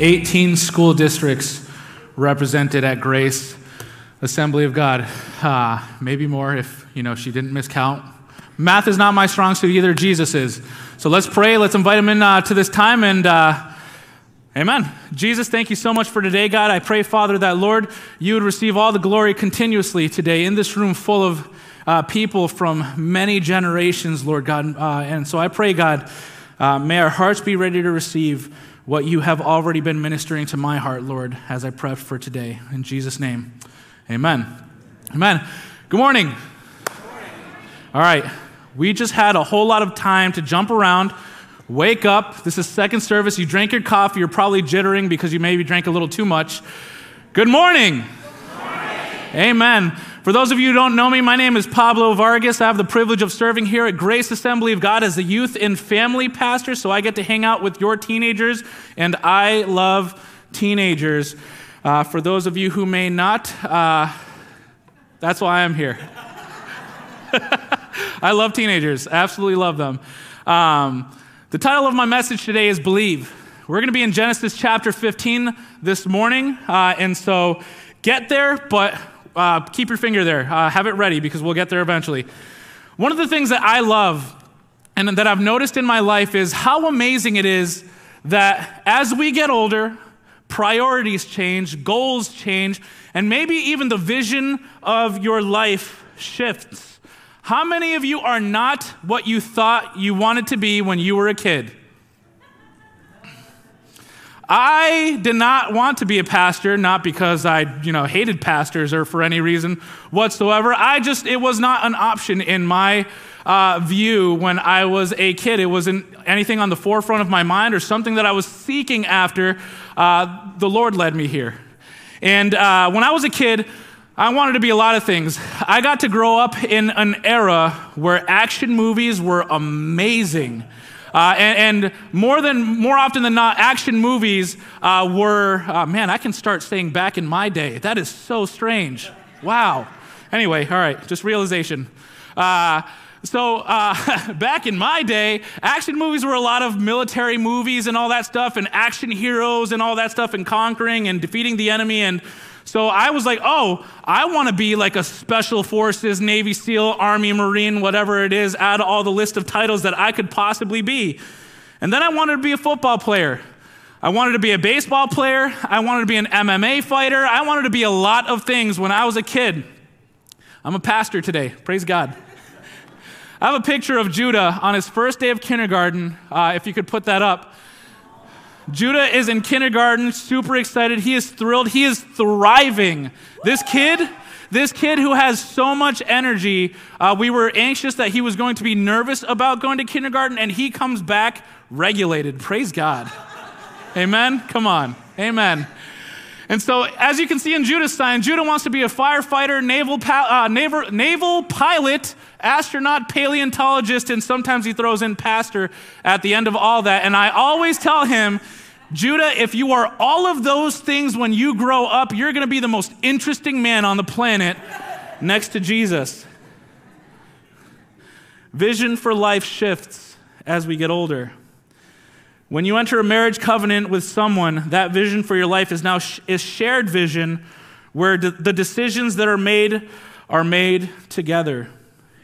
18 school districts represented at Grace Assembly of God. Uh, maybe more if, you know, she didn't miscount. Math is not my strong suit either, Jesus is. So let's pray. Let's invite him in uh, to this time and uh, Amen. Jesus, thank you so much for today, God. I pray, Father, that, Lord, you would receive all the glory continuously today in this room full of uh, people from many generations, Lord God. Uh, and so I pray, God, uh, may our hearts be ready to receive what you have already been ministering to my heart, Lord, as I prep for today. In Jesus' name, amen. Amen. Good morning. All right. We just had a whole lot of time to jump around Wake up. This is second service. You drank your coffee. You're probably jittering because you maybe drank a little too much. Good morning. Good morning. Amen. For those of you who don't know me, my name is Pablo Vargas. I have the privilege of serving here at Grace Assembly of God as the youth and family pastor, so I get to hang out with your teenagers, and I love teenagers. Uh, for those of you who may not, uh, that's why I'm here. I love teenagers, absolutely love them. Um, the title of my message today is Believe. We're going to be in Genesis chapter 15 this morning, uh, and so get there, but uh, keep your finger there. Uh, have it ready because we'll get there eventually. One of the things that I love and that I've noticed in my life is how amazing it is that as we get older, priorities change, goals change, and maybe even the vision of your life shifts. How many of you are not what you thought you wanted to be when you were a kid? I did not want to be a pastor, not because I, you know, hated pastors or for any reason whatsoever. I just, it was not an option in my uh, view when I was a kid. It wasn't anything on the forefront of my mind or something that I was seeking after. Uh, the Lord led me here. And uh, when I was a kid, I wanted to be a lot of things. I got to grow up in an era where action movies were amazing. Uh, and, and, more than more often than not, action movies uh, were uh, man. I can start saying back in my day. That is so strange. Wow. Anyway, all right, just realization. Uh, so uh, back in my day, action movies were a lot of military movies and all that stuff, and action heroes and all that stuff, and conquering and defeating the enemy and so I was like, oh, I want to be like a special forces, Navy SEAL, Army, Marine, whatever it is, add all the list of titles that I could possibly be. And then I wanted to be a football player. I wanted to be a baseball player. I wanted to be an MMA fighter. I wanted to be a lot of things when I was a kid. I'm a pastor today. Praise God. I have a picture of Judah on his first day of kindergarten, uh, if you could put that up. Judah is in kindergarten, super excited. He is thrilled. He is thriving. This kid, this kid who has so much energy, uh, we were anxious that he was going to be nervous about going to kindergarten, and he comes back regulated. Praise God. Amen? Come on. Amen. And so, as you can see in Judah's sign, Judah wants to be a firefighter, naval, uh, naval, naval pilot, astronaut, paleontologist, and sometimes he throws in pastor at the end of all that. And I always tell him, Judah, if you are all of those things when you grow up, you're going to be the most interesting man on the planet next to Jesus. Vision for life shifts as we get older. When you enter a marriage covenant with someone, that vision for your life is now sh- is shared vision where the decisions that are made are made together.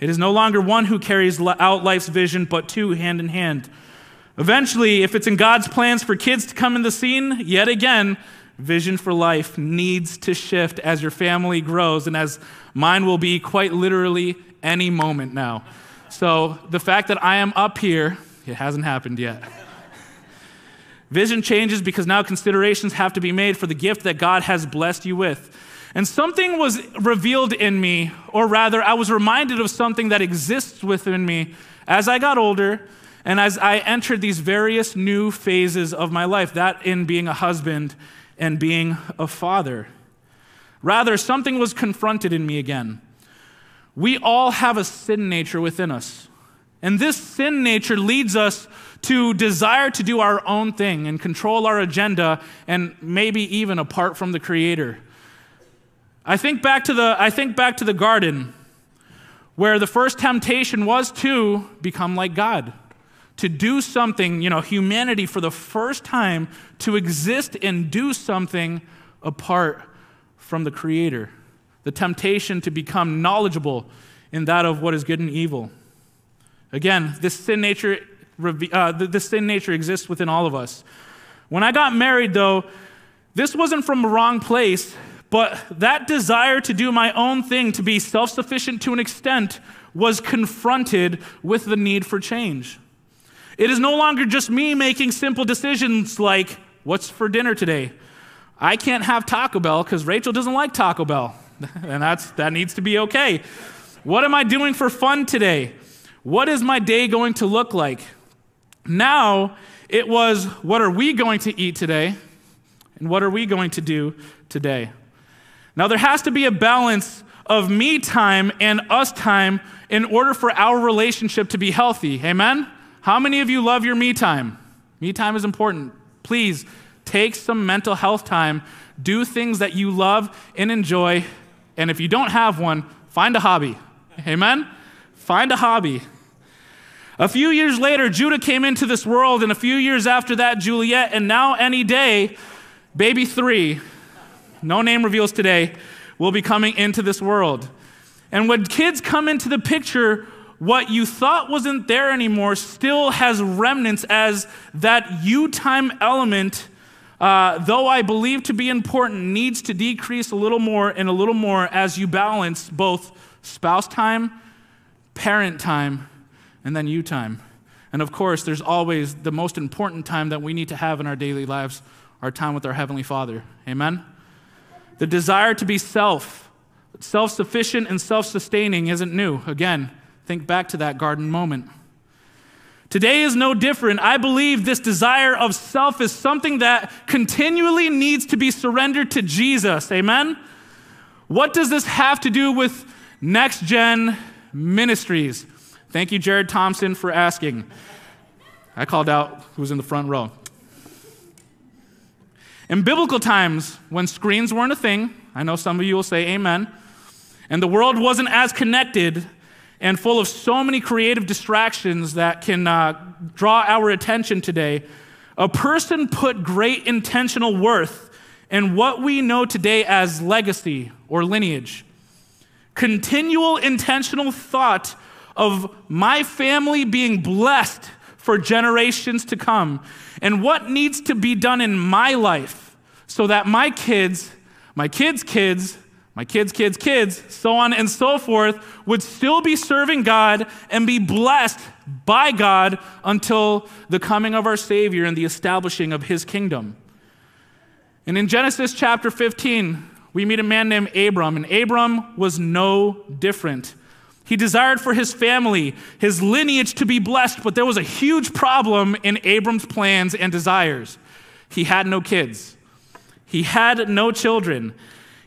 It is no longer one who carries out life's vision, but two hand in hand. Eventually, if it's in God's plans for kids to come in the scene, yet again, vision for life needs to shift as your family grows and as mine will be quite literally any moment now. So the fact that I am up here, it hasn't happened yet. Vision changes because now considerations have to be made for the gift that God has blessed you with. And something was revealed in me, or rather, I was reminded of something that exists within me as I got older and as I entered these various new phases of my life, that in being a husband and being a father. Rather, something was confronted in me again. We all have a sin nature within us. And this sin nature leads us to desire to do our own thing and control our agenda, and maybe even apart from the Creator. I think back to the, I think back to the garden, where the first temptation was to become like God to do something, you know, humanity for the first time to exist and do something apart from the Creator. The temptation to become knowledgeable in that of what is good and evil. Again, this sin nature, uh, this sin nature exists within all of us. When I got married, though, this wasn't from a wrong place, but that desire to do my own thing, to be self sufficient to an extent, was confronted with the need for change. It is no longer just me making simple decisions like, what's for dinner today? I can't have Taco Bell because Rachel doesn't like Taco Bell. and that's, that needs to be okay. What am I doing for fun today? What is my day going to look like? Now it was, what are we going to eat today? And what are we going to do today? Now there has to be a balance of me time and us time in order for our relationship to be healthy. Amen? How many of you love your me time? Me time is important. Please take some mental health time. Do things that you love and enjoy. And if you don't have one, find a hobby. Amen? Find a hobby. A few years later, Judah came into this world, and a few years after that, Juliet, and now any day, baby three, no name reveals today, will be coming into this world. And when kids come into the picture, what you thought wasn't there anymore still has remnants as that you time element, uh, though I believe to be important, needs to decrease a little more and a little more as you balance both spouse time, parent time, and then you time. And of course, there's always the most important time that we need to have in our daily lives our time with our Heavenly Father. Amen? The desire to be self, self sufficient and self sustaining isn't new. Again, think back to that garden moment. Today is no different. I believe this desire of self is something that continually needs to be surrendered to Jesus. Amen? What does this have to do with next gen ministries? Thank you, Jared Thompson, for asking. I called out who's in the front row. In biblical times, when screens weren't a thing, I know some of you will say amen, and the world wasn't as connected and full of so many creative distractions that can uh, draw our attention today, a person put great intentional worth in what we know today as legacy or lineage. Continual intentional thought of my family being blessed for generations to come and what needs to be done in my life so that my kids, my kids' kids, my kids' kids' kids, so on and so forth, would still be serving God and be blessed by God until the coming of our Savior and the establishing of His kingdom. And in Genesis chapter 15, we meet a man named Abram, and Abram was no different. He desired for his family, his lineage to be blessed, but there was a huge problem in Abram's plans and desires. He had no kids, he had no children.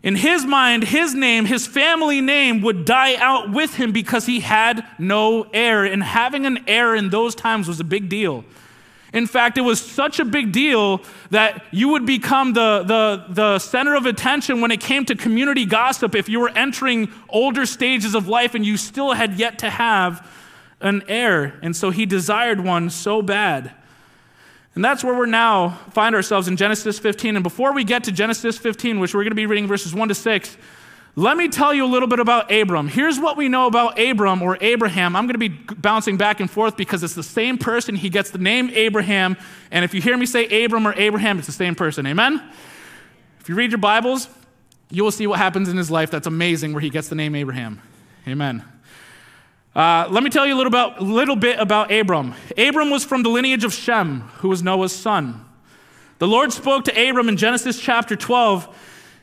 In his mind, his name, his family name would die out with him because he had no heir. And having an heir in those times was a big deal. In fact, it was such a big deal that you would become the, the, the center of attention when it came to community gossip if you were entering older stages of life and you still had yet to have an heir. And so he desired one so bad. And that's where we're now find ourselves in Genesis 15. And before we get to Genesis 15, which we're going to be reading verses 1 to 6, let me tell you a little bit about Abram. Here's what we know about Abram or Abraham. I'm going to be bouncing back and forth because it's the same person. He gets the name Abraham. And if you hear me say Abram or Abraham, it's the same person. Amen? If you read your Bibles, you will see what happens in his life that's amazing where he gets the name Abraham. Amen. Uh, let me tell you a little, about, little bit about Abram. Abram was from the lineage of Shem, who was Noah's son. The Lord spoke to Abram in Genesis chapter 12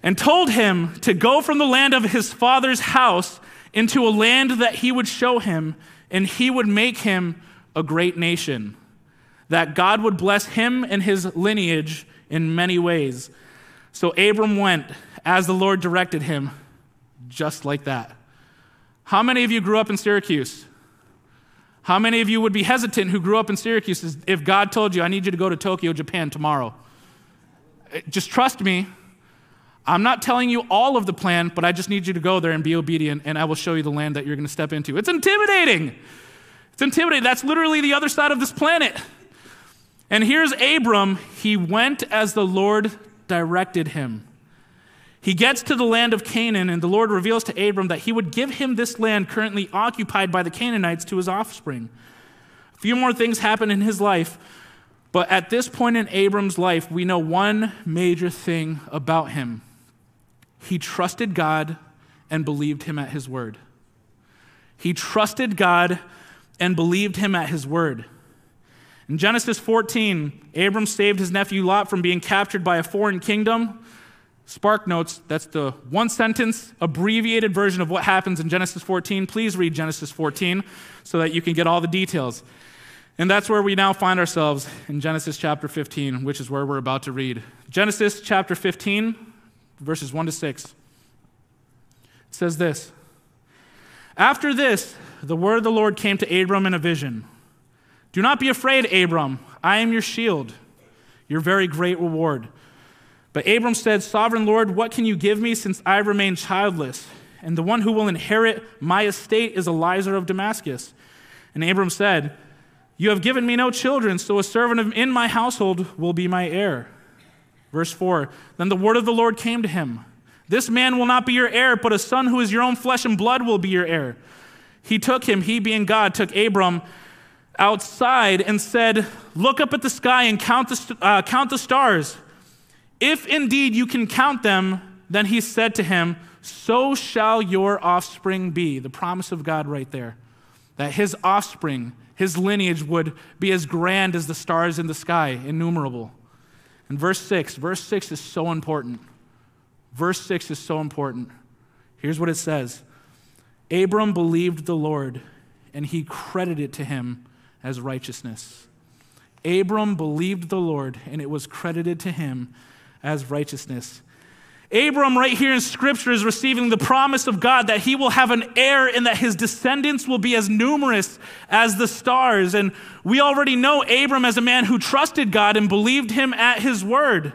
and told him to go from the land of his father's house into a land that he would show him, and he would make him a great nation. That God would bless him and his lineage in many ways. So Abram went as the Lord directed him, just like that. How many of you grew up in Syracuse? How many of you would be hesitant who grew up in Syracuse if God told you, I need you to go to Tokyo, Japan tomorrow? Uh, just trust me, I'm not telling you all of the plan, but I just need you to go there and be obedient, and I will show you the land that you're going to step into. It's intimidating. It's intimidating. That's literally the other side of this planet. And here's Abram. He went as the Lord directed him. He gets to the land of Canaan, and the Lord reveals to Abram that he would give him this land currently occupied by the Canaanites to his offspring. A few more things happen in his life, but at this point in Abram's life, we know one major thing about him. He trusted God and believed him at his word. He trusted God and believed him at his word. In Genesis 14, Abram saved his nephew Lot from being captured by a foreign kingdom. Spark notes, that's the one sentence abbreviated version of what happens in Genesis 14. Please read Genesis 14 so that you can get all the details. And that's where we now find ourselves in Genesis chapter 15, which is where we're about to read. Genesis chapter 15, verses 1 to 6. It says this After this, the word of the Lord came to Abram in a vision. Do not be afraid, Abram. I am your shield, your very great reward. But Abram said, Sovereign Lord, what can you give me since I remain childless? And the one who will inherit my estate is Eliezer of Damascus. And Abram said, You have given me no children, so a servant in my household will be my heir. Verse 4 Then the word of the Lord came to him This man will not be your heir, but a son who is your own flesh and blood will be your heir. He took him, he being God, took Abram outside and said, Look up at the sky and count the, uh, count the stars. If indeed you can count them, then he said to him, So shall your offspring be. The promise of God right there. That his offspring, his lineage would be as grand as the stars in the sky, innumerable. And verse 6, verse 6 is so important. Verse 6 is so important. Here's what it says Abram believed the Lord, and he credited it to him as righteousness. Abram believed the Lord, and it was credited to him as righteousness. Abram, right here in Scripture, is receiving the promise of God that he will have an heir and that his descendants will be as numerous as the stars. And we already know Abram as a man who trusted God and believed him at his word.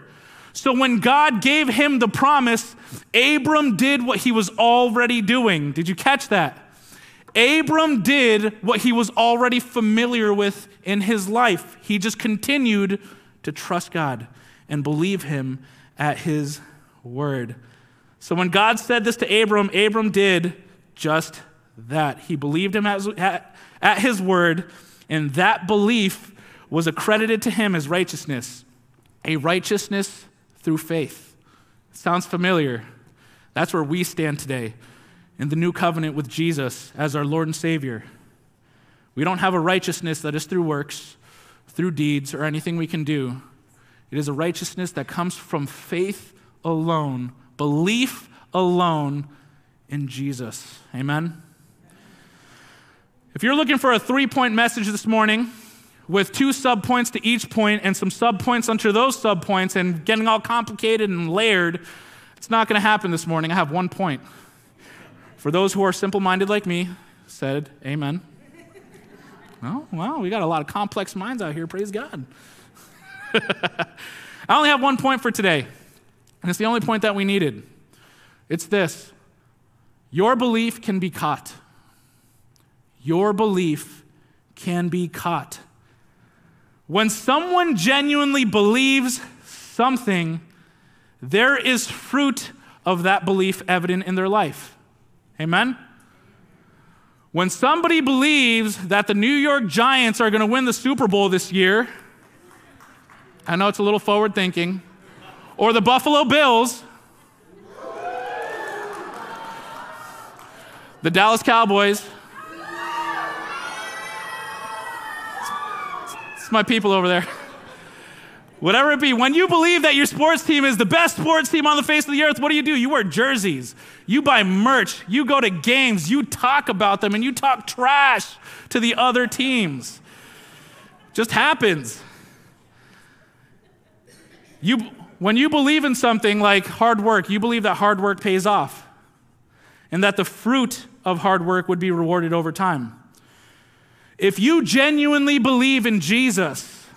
So when God gave him the promise, Abram did what he was already doing. Did you catch that? Abram did what he was already familiar with in his life. He just continued to trust God and believe him at his word. So when God said this to Abram, Abram did just that. He believed him at, at his word, and that belief was accredited to him as righteousness, a righteousness through faith. Sounds familiar. That's where we stand today in the new covenant with Jesus as our Lord and Savior. We don't have a righteousness that is through works, through deeds, or anything we can do. It is a righteousness that comes from faith alone, belief alone in Jesus. Amen? If you're looking for a three point message this morning, with two subpoints to each point and some subpoints under those subpoints and getting all complicated and layered, it's not going to happen this morning. I have one point. For those who are simple minded like me, said amen. Oh, well, we got a lot of complex minds out here. Praise God. I only have one point for today, and it's the only point that we needed. It's this Your belief can be caught. Your belief can be caught. When someone genuinely believes something, there is fruit of that belief evident in their life. Amen? When somebody believes that the New York Giants are going to win the Super Bowl this year, I know it's a little forward thinking, or the Buffalo Bills, the Dallas Cowboys, It's my people over there. Whatever it be, when you believe that your sports team is the best sports team on the face of the earth, what do you do? You wear jerseys, you buy merch, you go to games, you talk about them, and you talk trash to the other teams. Just happens. You, when you believe in something like hard work, you believe that hard work pays off and that the fruit of hard work would be rewarded over time. If you genuinely believe in Jesus,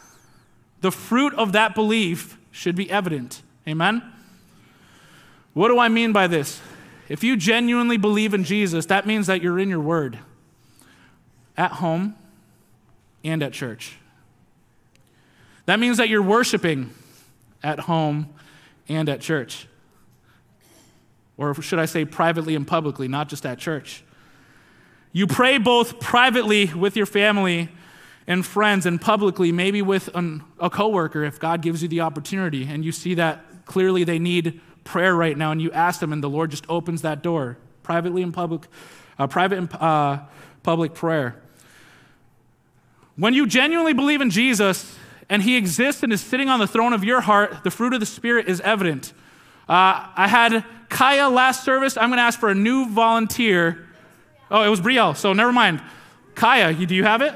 the fruit of that belief should be evident. Amen? What do I mean by this? If you genuinely believe in Jesus, that means that you're in your word. At home, and at church. That means that you're worshiping at home and at church. Or should I say privately and publicly, not just at church. You pray both privately with your family and friends and publicly, maybe with an, a coworker if God gives you the opportunity and you see that clearly they need prayer right now and you ask them and the Lord just opens that door privately and public, uh, private and uh, public prayer. When you genuinely believe in Jesus and He exists and is sitting on the throne of your heart, the fruit of the Spirit is evident. Uh, I had Kaya last service. I'm going to ask for a new volunteer. Oh, it was Brielle, so never mind. Kaya, you, do you have it?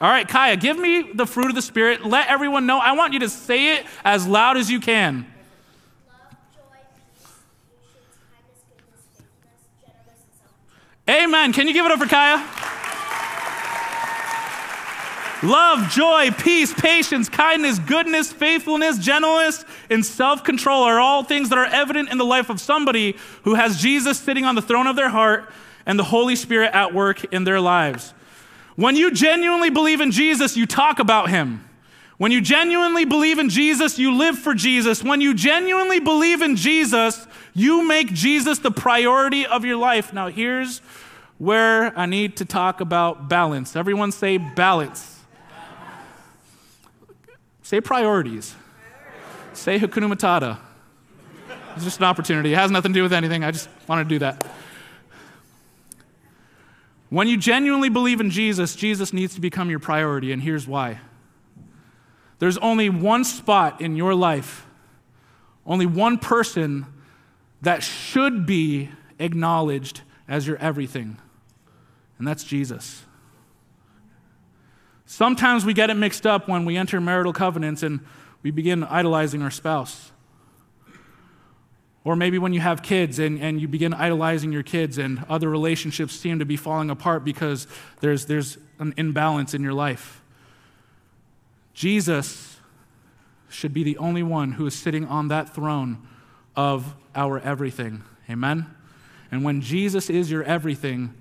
All right, Kaya, give me the fruit of the Spirit. Let everyone know. I want you to say it as loud as you can. Amen. Can you give it up for Kaya? Love, joy, peace, patience, kindness, goodness, faithfulness, gentleness, and self control are all things that are evident in the life of somebody who has Jesus sitting on the throne of their heart and the Holy Spirit at work in their lives. When you genuinely believe in Jesus, you talk about him. When you genuinely believe in Jesus, you live for Jesus. When you genuinely believe in Jesus, you make Jesus the priority of your life. Now, here's where I need to talk about balance. Everyone say balance. Say priorities. Say Hakuna Matata. It's just an opportunity. It has nothing to do with anything. I just wanted to do that. When you genuinely believe in Jesus, Jesus needs to become your priority, and here's why. There's only one spot in your life, only one person that should be acknowledged as your everything, and that's Jesus. Sometimes we get it mixed up when we enter marital covenants and we begin idolizing our spouse. Or maybe when you have kids and, and you begin idolizing your kids and other relationships seem to be falling apart because there's, there's an imbalance in your life. Jesus should be the only one who is sitting on that throne of our everything. Amen? And when Jesus is your everything,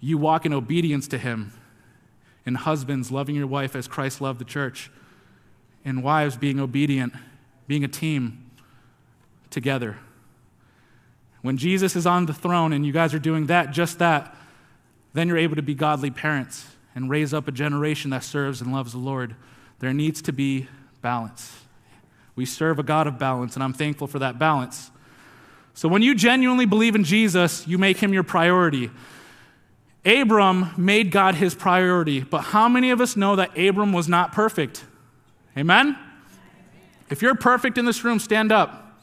you walk in obedience to him. And husbands, loving your wife as Christ loved the church. And wives, being obedient, being a team together. When Jesus is on the throne and you guys are doing that, just that, then you're able to be godly parents and raise up a generation that serves and loves the Lord. There needs to be balance. We serve a God of balance, and I'm thankful for that balance. So when you genuinely believe in Jesus, you make him your priority. Abram made God his priority, but how many of us know that Abram was not perfect? Amen? If you're perfect in this room, stand up.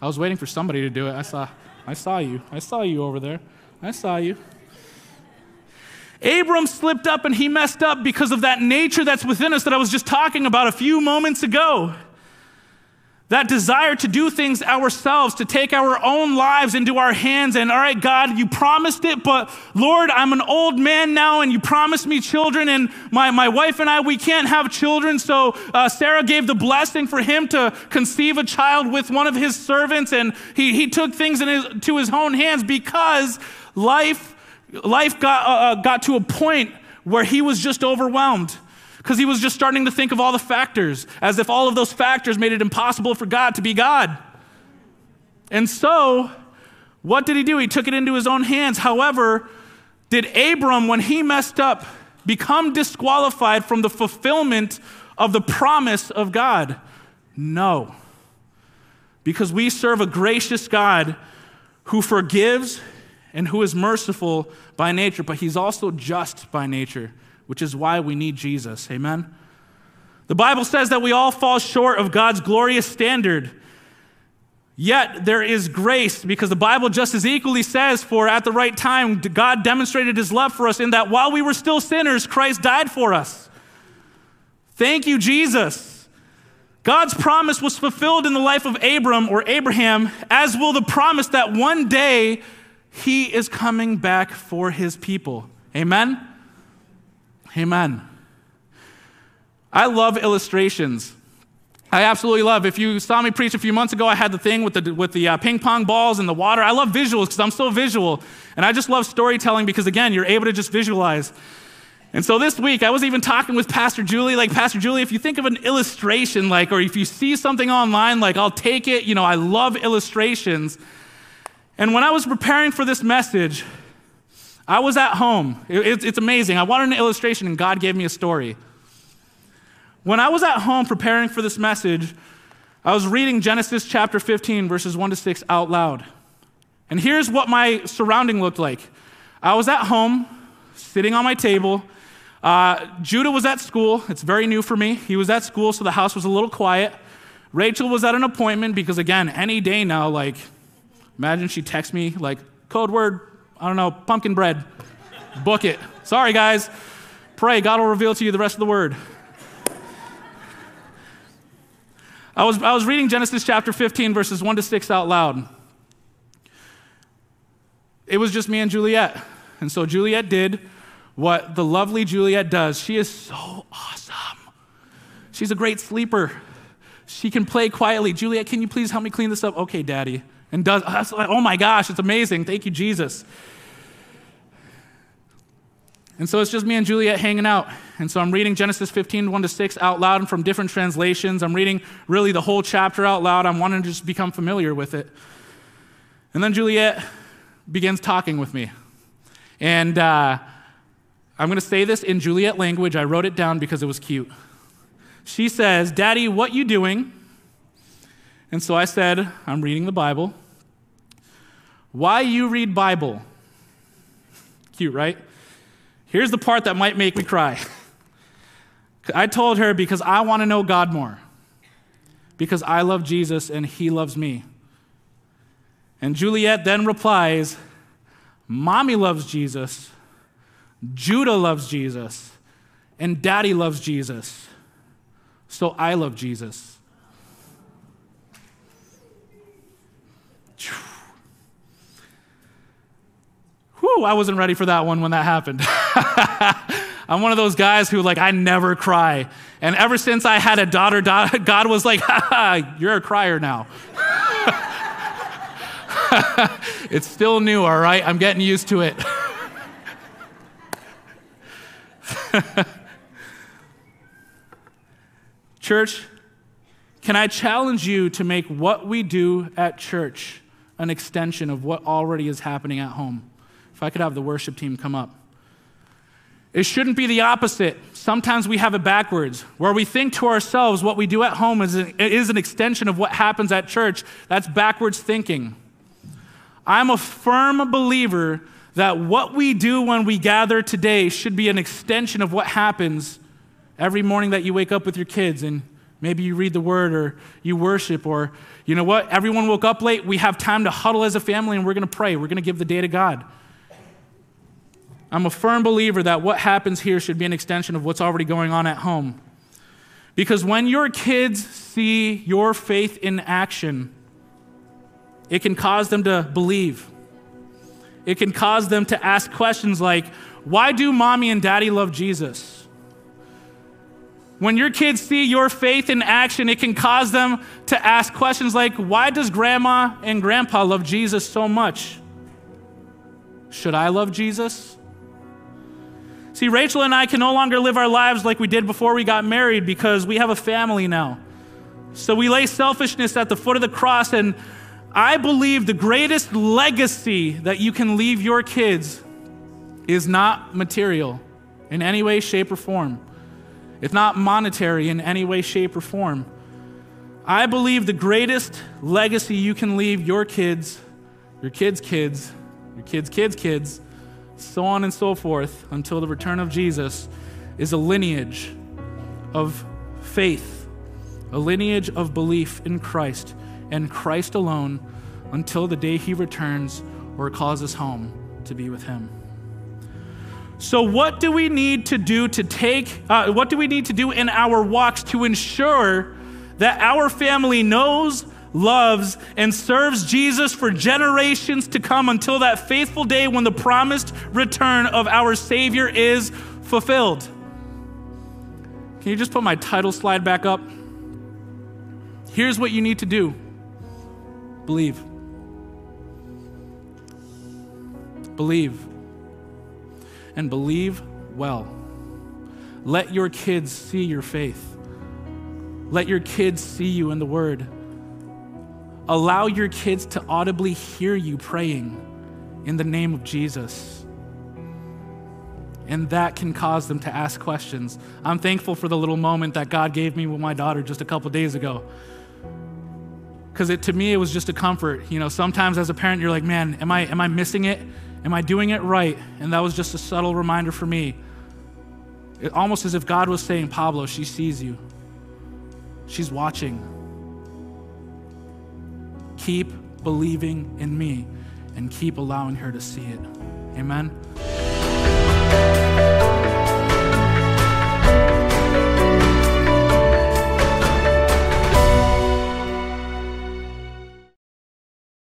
I was waiting for somebody to do it. I saw, I saw you. I saw you over there. I saw you. Abram slipped up and he messed up because of that nature that's within us that I was just talking about a few moments ago. That desire to do things ourselves, to take our own lives into our hands, and all right, God, you promised it, but Lord, I'm an old man now, and you promised me children, and my, my wife and I, we can't have children. So uh, Sarah gave the blessing for him to conceive a child with one of his servants, and he, he took things into to his own hands because life, life got, uh, uh, got to a point where he was just overwhelmed because he was just starting to think of all the factors, as if all of those factors made it impossible for God to be God. And so, what did he do? He took it into his own hands. However, did Abram, when he messed up, become disqualified from the fulfillment of the promise of God? No. Because we serve a gracious God who forgives and who is merciful by nature, but he's also just by nature which is why we need Jesus. Amen? The Bible says that we all fall short of God's glorious standard. Yet there is grace because the Bible just as equally says, for at the right time, God demonstrated his love for us in that while we were still sinners, Christ died for us. Thank you, Jesus. God's promise was fulfilled in the life of Abram or Abraham, as will the promise that one day he is coming back for his people. Amen? Amen. I love illustrations. I absolutely love. If you saw me preach a few months ago, I had the thing with the with the uh, ping pong balls and the water. I love visuals because I'm so visual, and I just love storytelling because again, you're able to just visualize. And so this week, I was even talking with Pastor Julie. Like, Pastor Julie, if you think of an illustration, like, or if you see something online, like, I'll take it. You know, I love illustrations. And when I was preparing for this message, I was at home. It, it, it's amazing. I wanted an illustration, and God gave me a story. When I was at home preparing for this message, I was reading Genesis chapter 15, verses 1 to 6 out loud. And here's what my surrounding looked like I was at home, sitting on my table. Uh, Judah was at school. It's very new for me. He was at school, so the house was a little quiet. Rachel was at an appointment because, again, any day now, like, imagine she texts me, like, code word, I don't know, pumpkin bread. Book it. Sorry, guys. Pray, God will reveal to you the rest of the word. I was, I was reading Genesis chapter 15, verses 1 to 6 out loud. It was just me and Juliet. And so Juliet did what the lovely Juliet does. She is so awesome. She's a great sleeper. She can play quietly. Juliet, can you please help me clean this up? Okay, daddy. And does, oh my gosh, it's amazing. Thank you, Jesus. And so it's just me and Juliet hanging out. And so I'm reading Genesis 15, 1 to 6 out loud and from different translations. I'm reading really the whole chapter out loud. I'm wanting to just become familiar with it. And then Juliet begins talking with me. And uh, I'm going to say this in Juliet language. I wrote it down because it was cute. She says, Daddy, what you doing? And so I said, I'm reading the Bible. Why you read Bible? Cute, right? Here's the part that might make me cry. I told her because I want to know God more. Because I love Jesus and he loves me. And Juliet then replies, Mommy loves Jesus Judah loves Jesus, and daddy loves Jesus. So I love Jesus. Whew, I wasn't ready for that one when that happened. I'm one of those guys who, like, I never cry. And ever since I had a daughter, God was like, you're a crier now. it's still new, all right? I'm getting used to it. church, can I challenge you to make what we do at church an extension of what already is happening at home? If I could have the worship team come up. It shouldn't be the opposite. Sometimes we have it backwards, where we think to ourselves what we do at home is, is an extension of what happens at church. That's backwards thinking. I'm a firm believer that what we do when we gather today should be an extension of what happens every morning that you wake up with your kids and maybe you read the word or you worship or you know what? Everyone woke up late. We have time to huddle as a family and we're going to pray. We're going to give the day to god. I'm a firm believer that what happens here should be an extension of what's already going on at home. Because when your kids see your faith in action it can cause them to believe. It can cause them to ask questions like, Why do mommy and daddy love Jesus? When your kids see your faith in action, it can cause them to ask questions like, Why does grandma and grandpa love Jesus so much? Should I love Jesus? See, Rachel and I can no longer live our lives like we did before we got married because we have a family now. So we lay selfishness at the foot of the cross and I believe the greatest legacy that you can leave your kids is not material in any way, shape, or form. It's not monetary in any way, shape, or form. I believe the greatest legacy you can leave your kids, your kids' kids, your kids' kids' kids, so on and so forth until the return of Jesus is a lineage of faith, a lineage of belief in Christ and Christ alone until the day he returns or calls us home to be with him. So, what do we need to do to take, uh, what do we need to do in our walks to ensure that our family knows, loves, and serves Jesus for generations to come until that faithful day when the promised return of our Savior is fulfilled? Can you just put my title slide back up? Here's what you need to do Believe. Believe. And believe well. Let your kids see your faith. Let your kids see you in the Word. Allow your kids to audibly hear you praying in the name of Jesus. And that can cause them to ask questions. I'm thankful for the little moment that God gave me with my daughter just a couple days ago. Because to me, it was just a comfort. You know, sometimes as a parent, you're like, man, am I, am I missing it? Am I doing it right? And that was just a subtle reminder for me. It, almost as if God was saying, Pablo, she sees you. She's watching. Keep believing in me and keep allowing her to see it. Amen.